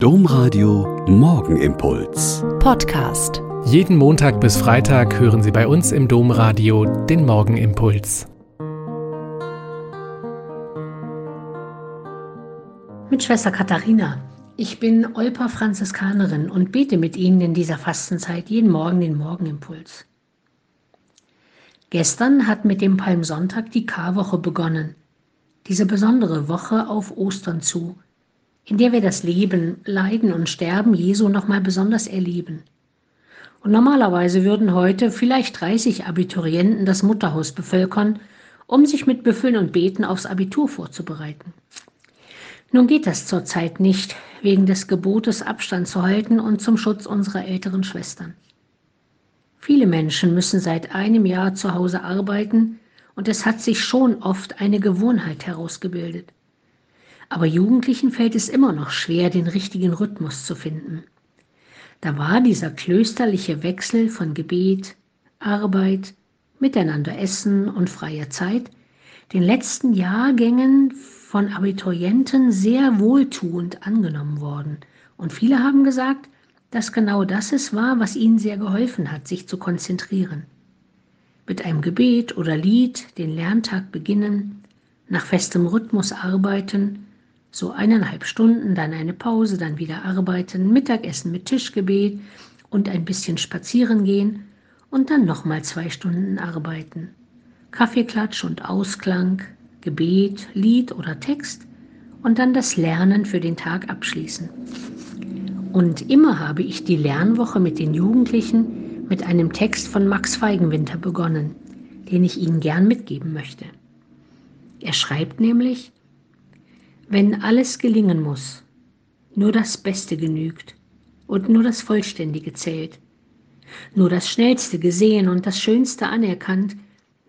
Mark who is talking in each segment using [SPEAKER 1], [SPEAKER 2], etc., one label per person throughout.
[SPEAKER 1] Domradio Morgenimpuls.
[SPEAKER 2] Podcast.
[SPEAKER 3] Jeden Montag bis Freitag hören Sie bei uns im Domradio den Morgenimpuls.
[SPEAKER 4] Mit Schwester Katharina. Ich bin Olper Franziskanerin und bete mit Ihnen in dieser Fastenzeit jeden Morgen den Morgenimpuls. Gestern hat mit dem Palmsonntag die Karwoche begonnen. Diese besondere Woche auf Ostern zu in der wir das Leben, Leiden und Sterben Jesu nochmal besonders erleben. Und normalerweise würden heute vielleicht 30 Abiturienten das Mutterhaus bevölkern, um sich mit Büffeln und Beten aufs Abitur vorzubereiten. Nun geht das zurzeit nicht, wegen des Gebotes Abstand zu halten und zum Schutz unserer älteren Schwestern. Viele Menschen müssen seit einem Jahr zu Hause arbeiten und es hat sich schon oft eine Gewohnheit herausgebildet. Aber Jugendlichen fällt es immer noch schwer, den richtigen Rhythmus zu finden. Da war dieser klösterliche Wechsel von Gebet, Arbeit, Miteinander essen und freier Zeit den letzten Jahrgängen von Abiturienten sehr wohltuend angenommen worden. Und viele haben gesagt, dass genau das es war, was ihnen sehr geholfen hat, sich zu konzentrieren. Mit einem Gebet oder Lied den Lerntag beginnen, nach festem Rhythmus arbeiten so eineinhalb Stunden, dann eine Pause, dann wieder arbeiten, Mittagessen mit Tischgebet und ein bisschen spazieren gehen und dann nochmal zwei Stunden arbeiten. Kaffeeklatsch und Ausklang, Gebet, Lied oder Text und dann das Lernen für den Tag abschließen. Und immer habe ich die Lernwoche mit den Jugendlichen mit einem Text von Max Feigenwinter begonnen, den ich Ihnen gern mitgeben möchte. Er schreibt nämlich, wenn alles gelingen muss, nur das Beste genügt und nur das Vollständige zählt, nur das Schnellste gesehen und das Schönste anerkannt,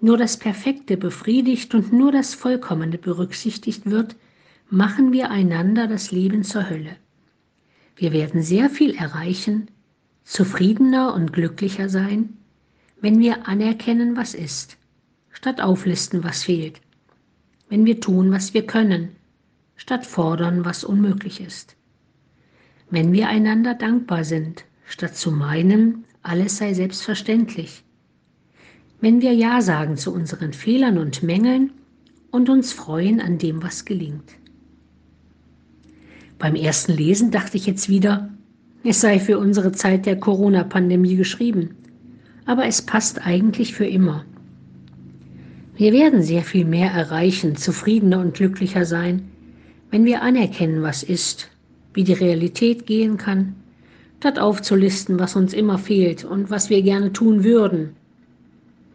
[SPEAKER 4] nur das Perfekte befriedigt und nur das Vollkommene berücksichtigt wird, machen wir einander das Leben zur Hölle. Wir werden sehr viel erreichen, zufriedener und glücklicher sein, wenn wir anerkennen, was ist, statt auflisten, was fehlt, wenn wir tun, was wir können, statt fordern, was unmöglich ist. Wenn wir einander dankbar sind, statt zu meinen, alles sei selbstverständlich. Wenn wir Ja sagen zu unseren Fehlern und Mängeln und uns freuen an dem, was gelingt. Beim ersten Lesen dachte ich jetzt wieder, es sei für unsere Zeit der Corona-Pandemie geschrieben. Aber es passt eigentlich für immer. Wir werden sehr viel mehr erreichen, zufriedener und glücklicher sein, wenn wir anerkennen, was ist, wie die Realität gehen kann, statt aufzulisten, was uns immer fehlt und was wir gerne tun würden,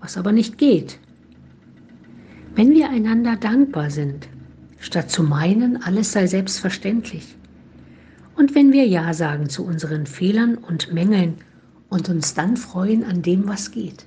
[SPEAKER 4] was aber nicht geht. Wenn wir einander dankbar sind, statt zu meinen, alles sei selbstverständlich. Und wenn wir Ja sagen zu unseren Fehlern und Mängeln und uns dann freuen an dem, was geht.